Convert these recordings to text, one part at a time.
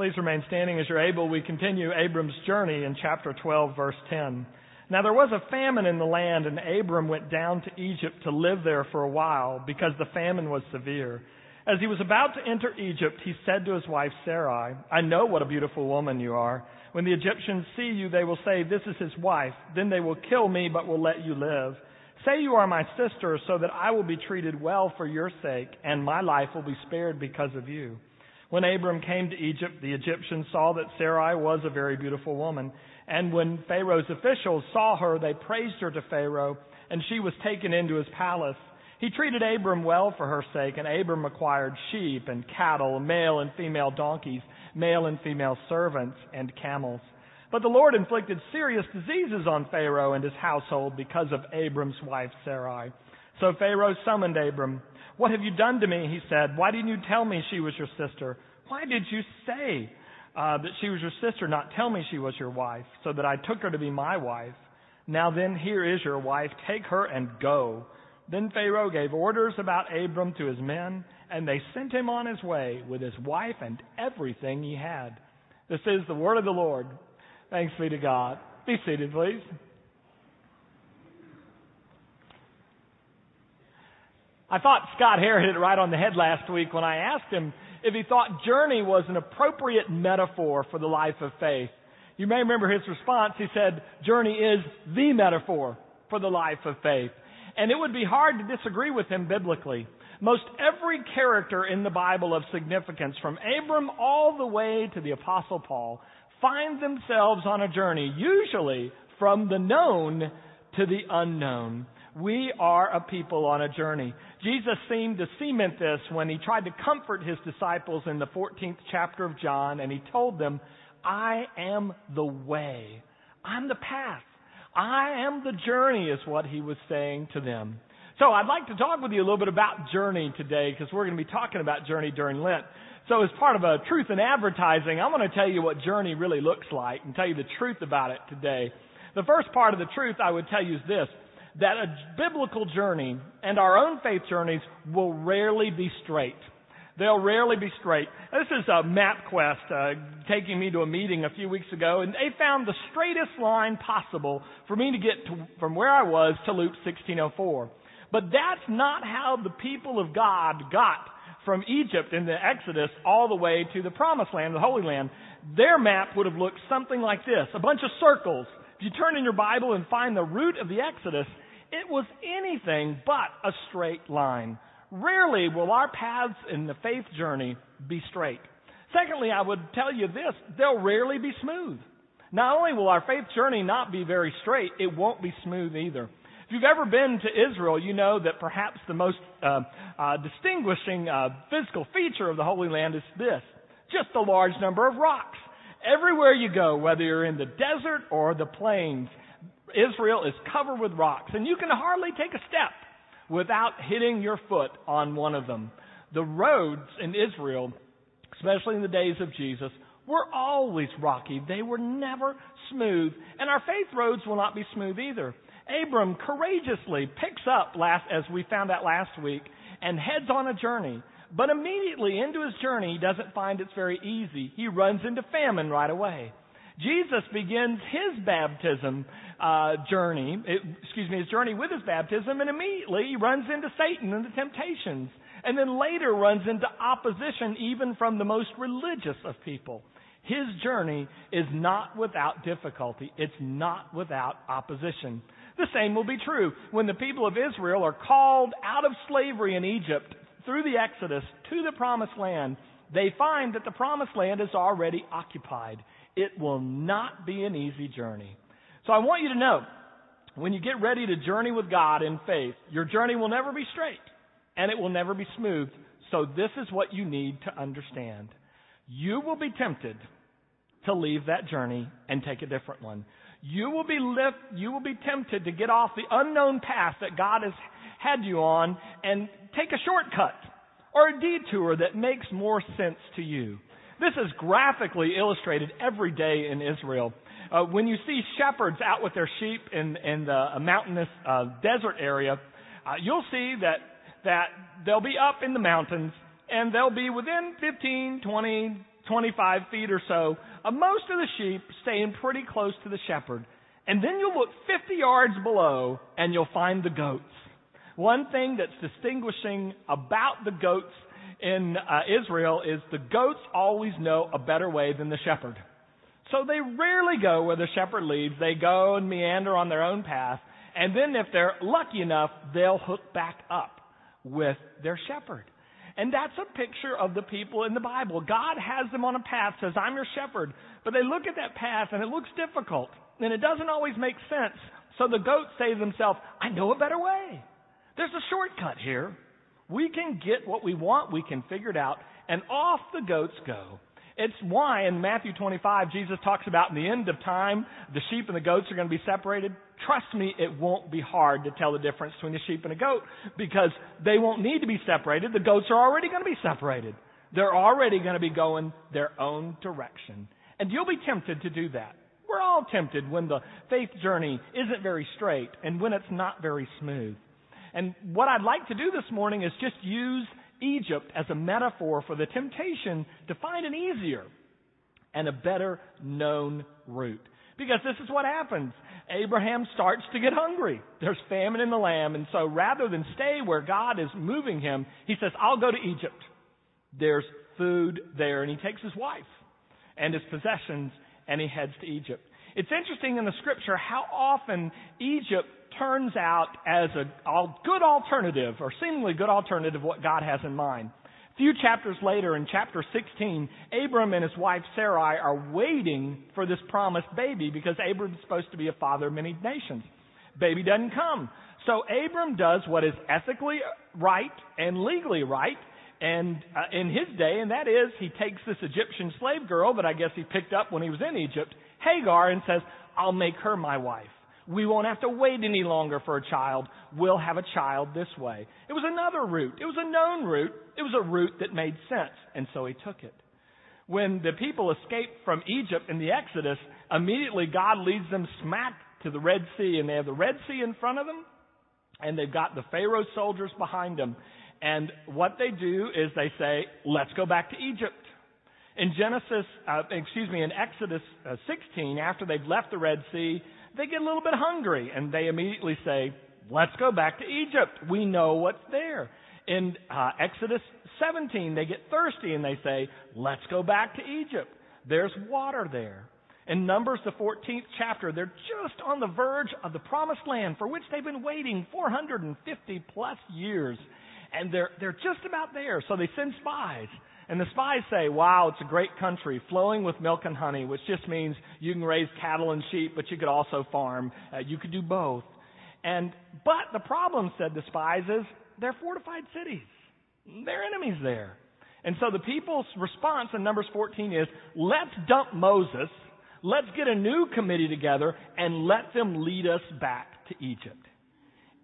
Please remain standing as you're able. We continue Abram's journey in chapter 12, verse 10. Now there was a famine in the land, and Abram went down to Egypt to live there for a while because the famine was severe. As he was about to enter Egypt, he said to his wife Sarai, I know what a beautiful woman you are. When the Egyptians see you, they will say, This is his wife. Then they will kill me, but will let you live. Say you are my sister, so that I will be treated well for your sake, and my life will be spared because of you. When Abram came to Egypt, the Egyptians saw that Sarai was a very beautiful woman. And when Pharaoh's officials saw her, they praised her to Pharaoh, and she was taken into his palace. He treated Abram well for her sake, and Abram acquired sheep and cattle, male and female donkeys, male and female servants, and camels. But the Lord inflicted serious diseases on Pharaoh and his household because of Abram's wife Sarai. So Pharaoh summoned Abram. What have you done to me? He said. Why didn't you tell me she was your sister? Why did you say uh, that she was your sister, not tell me she was your wife, so that I took her to be my wife? Now then, here is your wife. Take her and go. Then Pharaoh gave orders about Abram to his men, and they sent him on his way with his wife and everything he had. This is the word of the Lord. Thanks be to God. Be seated, please. I thought Scott Hare hit it right on the head last week when I asked him if he thought journey was an appropriate metaphor for the life of faith. You may remember his response. He said, journey is the metaphor for the life of faith. And it would be hard to disagree with him biblically. Most every character in the Bible of significance, from Abram all the way to the Apostle Paul, find themselves on a journey, usually from the known to the unknown. We are a people on a journey. Jesus seemed to cement this when he tried to comfort his disciples in the 14th chapter of John, and he told them, I am the way. I'm the path. I am the journey, is what he was saying to them. So I'd like to talk with you a little bit about journey today, because we're going to be talking about journey during Lent. So as part of a truth in advertising, I'm going to tell you what journey really looks like and tell you the truth about it today. The first part of the truth I would tell you is this that a biblical journey and our own faith journeys will rarely be straight. They'll rarely be straight. This is a MapQuest uh, taking me to a meeting a few weeks ago, and they found the straightest line possible for me to get to, from where I was to Luke 1604. But that's not how the people of God got from Egypt in the Exodus all the way to the Promised Land, the Holy Land. Their map would have looked something like this a bunch of circles if you turn in your Bible and find the route of the Exodus, it was anything but a straight line. Rarely will our paths in the faith journey be straight. Secondly, I would tell you this, they'll rarely be smooth. Not only will our faith journey not be very straight, it won't be smooth either. If you've ever been to Israel, you know that perhaps the most uh, uh, distinguishing uh, physical feature of the Holy Land is this just a large number of rocks. Everywhere you go, whether you're in the desert or the plains, Israel is covered with rocks, and you can hardly take a step without hitting your foot on one of them. The roads in Israel, especially in the days of Jesus, were always rocky. They were never smooth, and our faith roads will not be smooth either. Abram courageously picks up last, as we found out last week, and heads on a journey. But immediately into his journey, he doesn't find it's very easy. He runs into famine right away. Jesus begins his baptism uh, journey, it, excuse me, his journey with his baptism, and immediately he runs into Satan and the temptations, and then later runs into opposition even from the most religious of people. His journey is not without difficulty. It's not without opposition. The same will be true when the people of Israel are called out of slavery in Egypt through the Exodus to the promised land, they find that the promised land is already occupied. It will not be an easy journey. So I want you to know, when you get ready to journey with God in faith, your journey will never be straight and it will never be smooth. So this is what you need to understand. You will be tempted to leave that journey and take a different one. You will be lift, you will be tempted to get off the unknown path that God has had you on and take a shortcut or a detour that makes more sense to you. This is graphically illustrated every day in Israel. Uh, when you see shepherds out with their sheep in, in the mountainous uh, desert area, uh, you'll see that, that they'll be up in the mountains and they'll be within 15, 20, 25 feet or so, uh, most of the sheep staying pretty close to the shepherd. And then you'll look 50 yards below and you'll find the goats. One thing that's distinguishing about the goats in uh, Israel is the goats always know a better way than the shepherd. So they rarely go where the shepherd leads. They go and meander on their own path. And then if they're lucky enough, they'll hook back up with their shepherd. And that's a picture of the people in the Bible. God has them on a path, says, I'm your shepherd. But they look at that path and it looks difficult. And it doesn't always make sense. So the goats say to themselves, I know a better way. There's a shortcut here. We can get what we want. We can figure it out. And off the goats go. It's why in Matthew 25, Jesus talks about in the end of time, the sheep and the goats are going to be separated. Trust me, it won't be hard to tell the difference between a sheep and a goat because they won't need to be separated. The goats are already going to be separated. They're already going to be going their own direction. And you'll be tempted to do that. We're all tempted when the faith journey isn't very straight and when it's not very smooth. And what I'd like to do this morning is just use Egypt as a metaphor for the temptation to find an easier and a better known route. Because this is what happens. Abraham starts to get hungry. There's famine in the land, and so rather than stay where God is moving him, he says, I'll go to Egypt. There's food there, and he takes his wife and his possessions and he heads to Egypt. It's interesting in the scripture how often Egypt turns out as a good alternative, or seemingly good alternative, what God has in mind. A few chapters later, in chapter 16, Abram and his wife Sarai are waiting for this promised baby because Abram's supposed to be a father of many nations. Baby doesn't come. So Abram does what is ethically right and legally right and uh, in his day, and that is he takes this Egyptian slave girl that I guess he picked up when he was in Egypt, Hagar, and says, I'll make her my wife. We won't have to wait any longer for a child. We'll have a child this way. It was another route. It was a known route. It was a route that made sense, and so he took it. When the people escaped from Egypt in the Exodus, immediately God leads them smack to the Red Sea, and they have the Red Sea in front of them, and they've got the Pharaoh's soldiers behind them. And what they do is they say, let's go back to Egypt. In Genesis, uh, excuse me, in Exodus uh, 16, after they've left the Red Sea, they get a little bit hungry and they immediately say, let's go back to Egypt. We know what's there. In uh, Exodus 17, they get thirsty and they say, let's go back to Egypt. There's water there. In Numbers, the 14th chapter, they're just on the verge of the promised land for which they've been waiting 450 plus years. And they're, they're just about there. So they send spies. And the spies say, wow, it's a great country flowing with milk and honey, which just means you can raise cattle and sheep, but you could also farm. Uh, you could do both. And, but the problem, said the spies, is they're fortified cities. There are enemies there. And so the people's response in Numbers 14 is, let's dump Moses, let's get a new committee together, and let them lead us back to Egypt.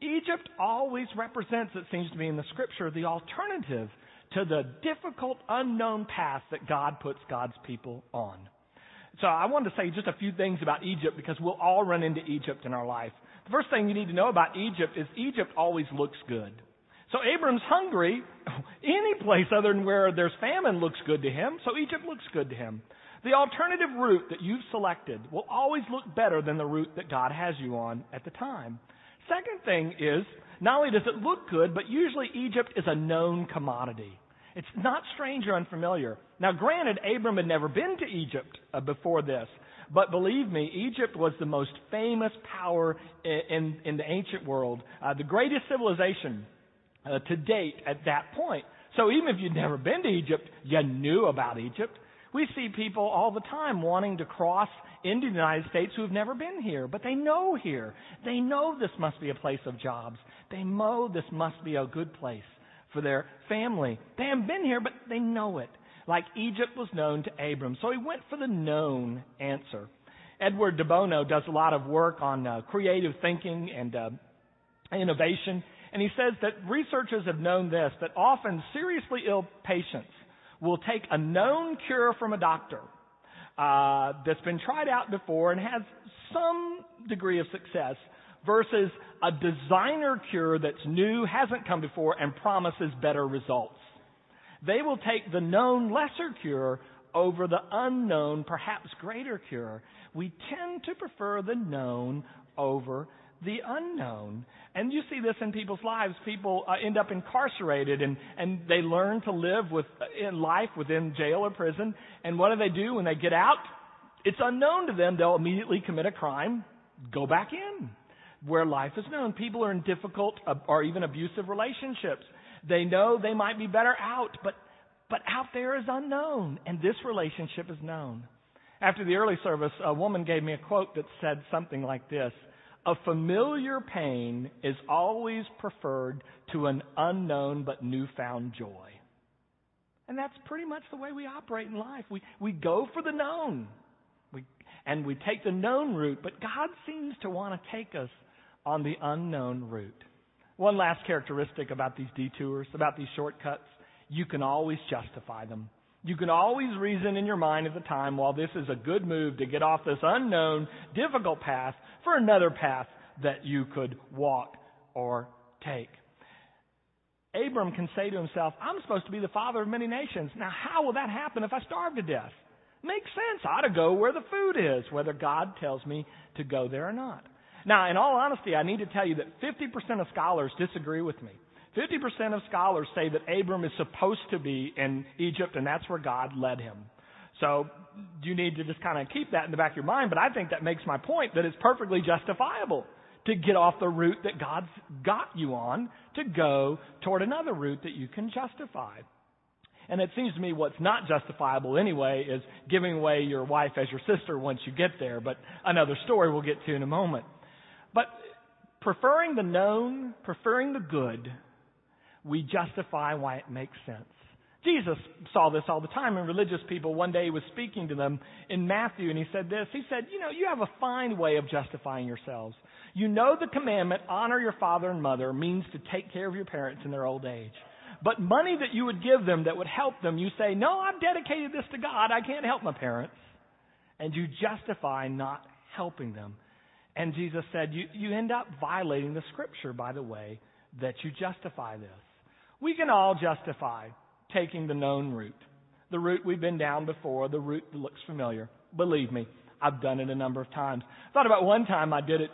Egypt always represents, it seems to me in the scripture, the alternative to the difficult, unknown path that God puts God's people on. So I wanted to say just a few things about Egypt because we'll all run into Egypt in our life. The first thing you need to know about Egypt is Egypt always looks good. So Abram's hungry. Any place other than where there's famine looks good to him, so Egypt looks good to him. The alternative route that you've selected will always look better than the route that God has you on at the time. Second thing is, not only does it look good, but usually Egypt is a known commodity. It's not strange or unfamiliar. Now, granted, Abram had never been to Egypt uh, before this, but believe me, Egypt was the most famous power in, in, in the ancient world, uh, the greatest civilization uh, to date at that point. So even if you'd never been to Egypt, you knew about Egypt. We see people all the time wanting to cross into the United States who have never been here, but they know here. They know this must be a place of jobs. They know this must be a good place for their family. They haven't been here, but they know it. Like Egypt was known to Abram. So he went for the known answer. Edward de Bono does a lot of work on uh, creative thinking and uh, innovation. And he says that researchers have known this, that often seriously ill patients will take a known cure from a doctor uh, that's been tried out before and has some degree of success versus a designer cure that's new, hasn't come before, and promises better results. They will take the known lesser cure over the unknown, perhaps greater cure. We tend to prefer the known over the unknown. And you see this in people's lives. People uh, end up incarcerated and, and they learn to live with, in life within jail or prison. And what do they do when they get out? It's unknown to them. They'll immediately commit a crime, go back in where life is known. People are in difficult uh, or even abusive relationships. They know they might be better out, but, but out there is unknown. And this relationship is known. After the early service, a woman gave me a quote that said something like this a familiar pain is always preferred to an unknown but newfound joy. And that's pretty much the way we operate in life. We, we go for the known. We, and we take the known route, but God seems to want to take us on the unknown route. One last characteristic about these detours, about these shortcuts, you can always justify them. You can always reason in your mind at the time, while this is a good move to get off this unknown, difficult path for another path that you could walk or take. Abram can say to himself, I'm supposed to be the father of many nations. Now, how will that happen if I starve to death? Makes sense. I ought to go where the food is, whether God tells me to go there or not. Now, in all honesty, I need to tell you that 50% of scholars disagree with me. 50% of scholars say that Abram is supposed to be in Egypt and that's where God led him. So you need to just kind of keep that in the back of your mind, but I think that makes my point that it's perfectly justifiable to get off the route that God's got you on to go toward another route that you can justify. And it seems to me what's not justifiable anyway is giving away your wife as your sister once you get there, but another story we'll get to in a moment. But preferring the known, preferring the good, we justify why it makes sense. Jesus saw this all the time in religious people. One day he was speaking to them in Matthew and he said this. He said, You know, you have a fine way of justifying yourselves. You know the commandment, honor your father and mother, means to take care of your parents in their old age. But money that you would give them that would help them, you say, No, I've dedicated this to God. I can't help my parents. And you justify not helping them. And Jesus said, you, you end up violating the scripture by the way that you justify this. We can all justify taking the known route, the route we've been down before, the route that looks familiar. Believe me, I've done it a number of times. Thought about one time I did it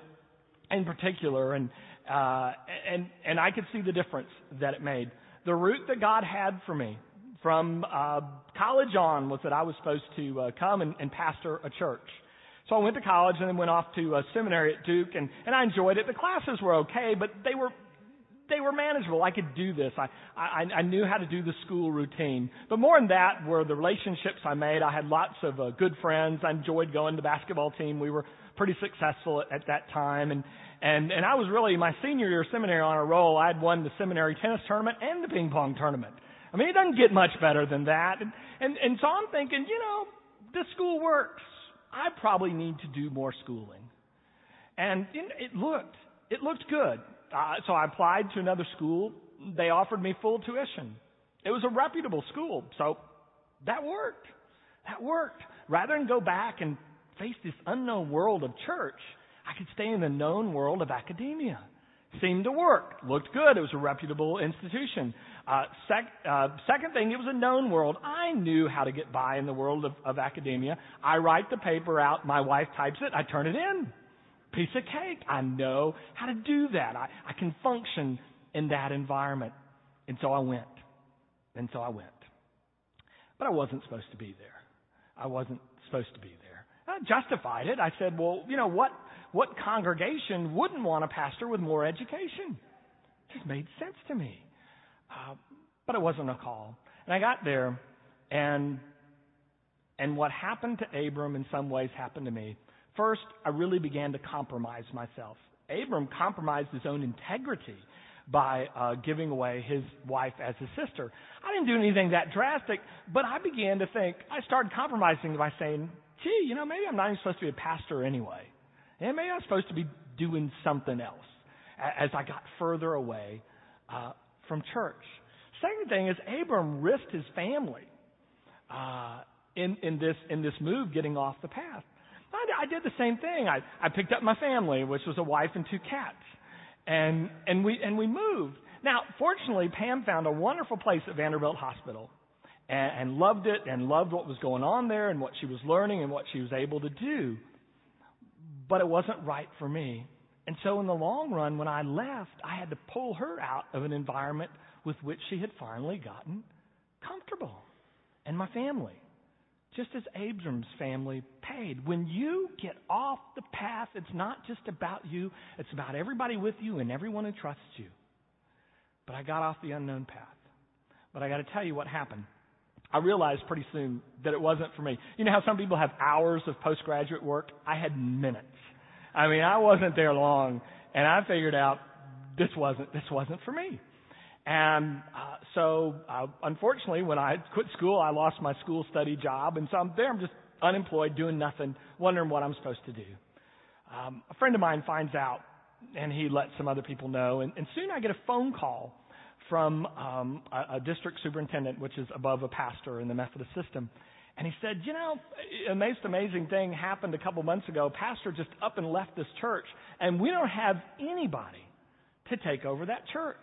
in particular, and uh, and and I could see the difference that it made. The route that God had for me from uh, college on was that I was supposed to uh, come and, and pastor a church. So I went to college and then went off to a seminary at Duke, and, and I enjoyed it. The classes were okay, but they were they were manageable. I could do this. I, I, I knew how to do the school routine. But more than that were the relationships I made. I had lots of uh, good friends. I enjoyed going to the basketball team. We were pretty successful at, at that time. And, and, and I was really, my senior year seminary on a roll. I had won the seminary tennis tournament and the ping pong tournament. I mean, it doesn't get much better than that. And, and, and so I'm thinking, you know, this school works. I probably need to do more schooling. And it looked, it looked good. So I applied to another school. They offered me full tuition. It was a reputable school. So that worked. That worked. Rather than go back and face this unknown world of church, I could stay in the known world of academia. Seemed to work. Looked good. It was a reputable institution. Uh, sec- uh, second thing, it was a known world. I knew how to get by in the world of, of academia. I write the paper out. My wife types it. I turn it in. Piece of cake. I know how to do that. I, I can function in that environment. And so I went. And so I went. But I wasn't supposed to be there. I wasn't supposed to be there. I justified it. I said, well, you know, what, what congregation wouldn't want a pastor with more education? It just made sense to me. Uh, but it wasn't a call. And I got there, and and what happened to Abram in some ways happened to me. First, I really began to compromise myself. Abram compromised his own integrity by uh, giving away his wife as his sister. I didn't do anything that drastic, but I began to think, I started compromising by saying, gee, you know, maybe I'm not even supposed to be a pastor anyway. And maybe I'm supposed to be doing something else as I got further away uh, from church. Second thing is Abram risked his family uh, in, in, this, in this move getting off the path. I, did the same thing. I, I picked up my family, which was a wife and two cats, and, and, we, and we moved. Now, fortunately, Pam found a wonderful place at Vanderbilt Hospital. and, and loved it and loved what was going on there and what she was learning and what she was able to do. But it wasn't right for me. And so in the long run, when I left, I had to pull her out of an environment with which she had finally gotten comfortable. And my family. Just as Abram's family paid. When you get off the path, it's not just about you, it's about everybody with you and everyone who trusts you. But I got off the unknown path. But I got to tell you what happened. I realized pretty soon that it wasn't for me. You know how some people have hours of postgraduate work? I had minutes. I mean, I wasn't there long, and I figured out this wasn't this wasn't for me. And uh, so, uh, unfortunately, when I quit school, I lost my school study job, and so I'm there. I'm just unemployed, doing nothing, wondering what I'm supposed to do. Um, a friend of mine finds out, and he lets some other people know, and, and soon I get a phone call from um, a, a district superintendent, which is above a pastor in the Methodist system. And he said, You know, a most amazing thing happened a couple months ago. Pastor just up and left this church, and we don't have anybody to take over that church.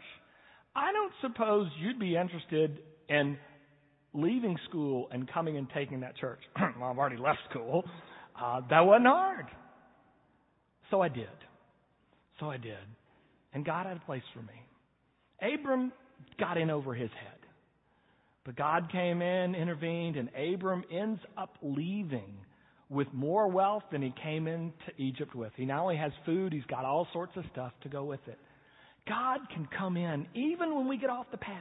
I don't suppose you'd be interested in leaving school and coming and taking that church. well, I've already left school. Uh, that wasn't hard. So I did. So I did. And God had a place for me. Abram got in over his head. But God came in, intervened, and Abram ends up leaving with more wealth than he came into Egypt with. He not only has food, he's got all sorts of stuff to go with it. God can come in even when we get off the path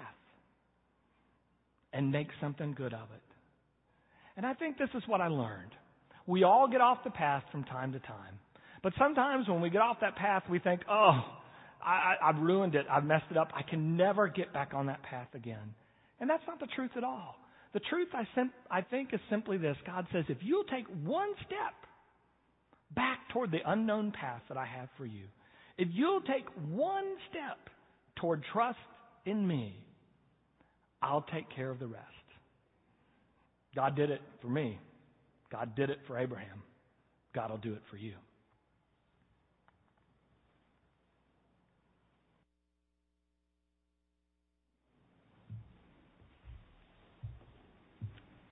and make something good of it. And I think this is what I learned. We all get off the path from time to time. But sometimes when we get off that path, we think, oh, I, I, I've ruined it. I've messed it up. I can never get back on that path again. And that's not the truth at all. The truth, I, sim- I think, is simply this God says, if you'll take one step back toward the unknown path that I have for you, if you'll take one step toward trust in me, I'll take care of the rest. God did it for me. God did it for Abraham. God will do it for you.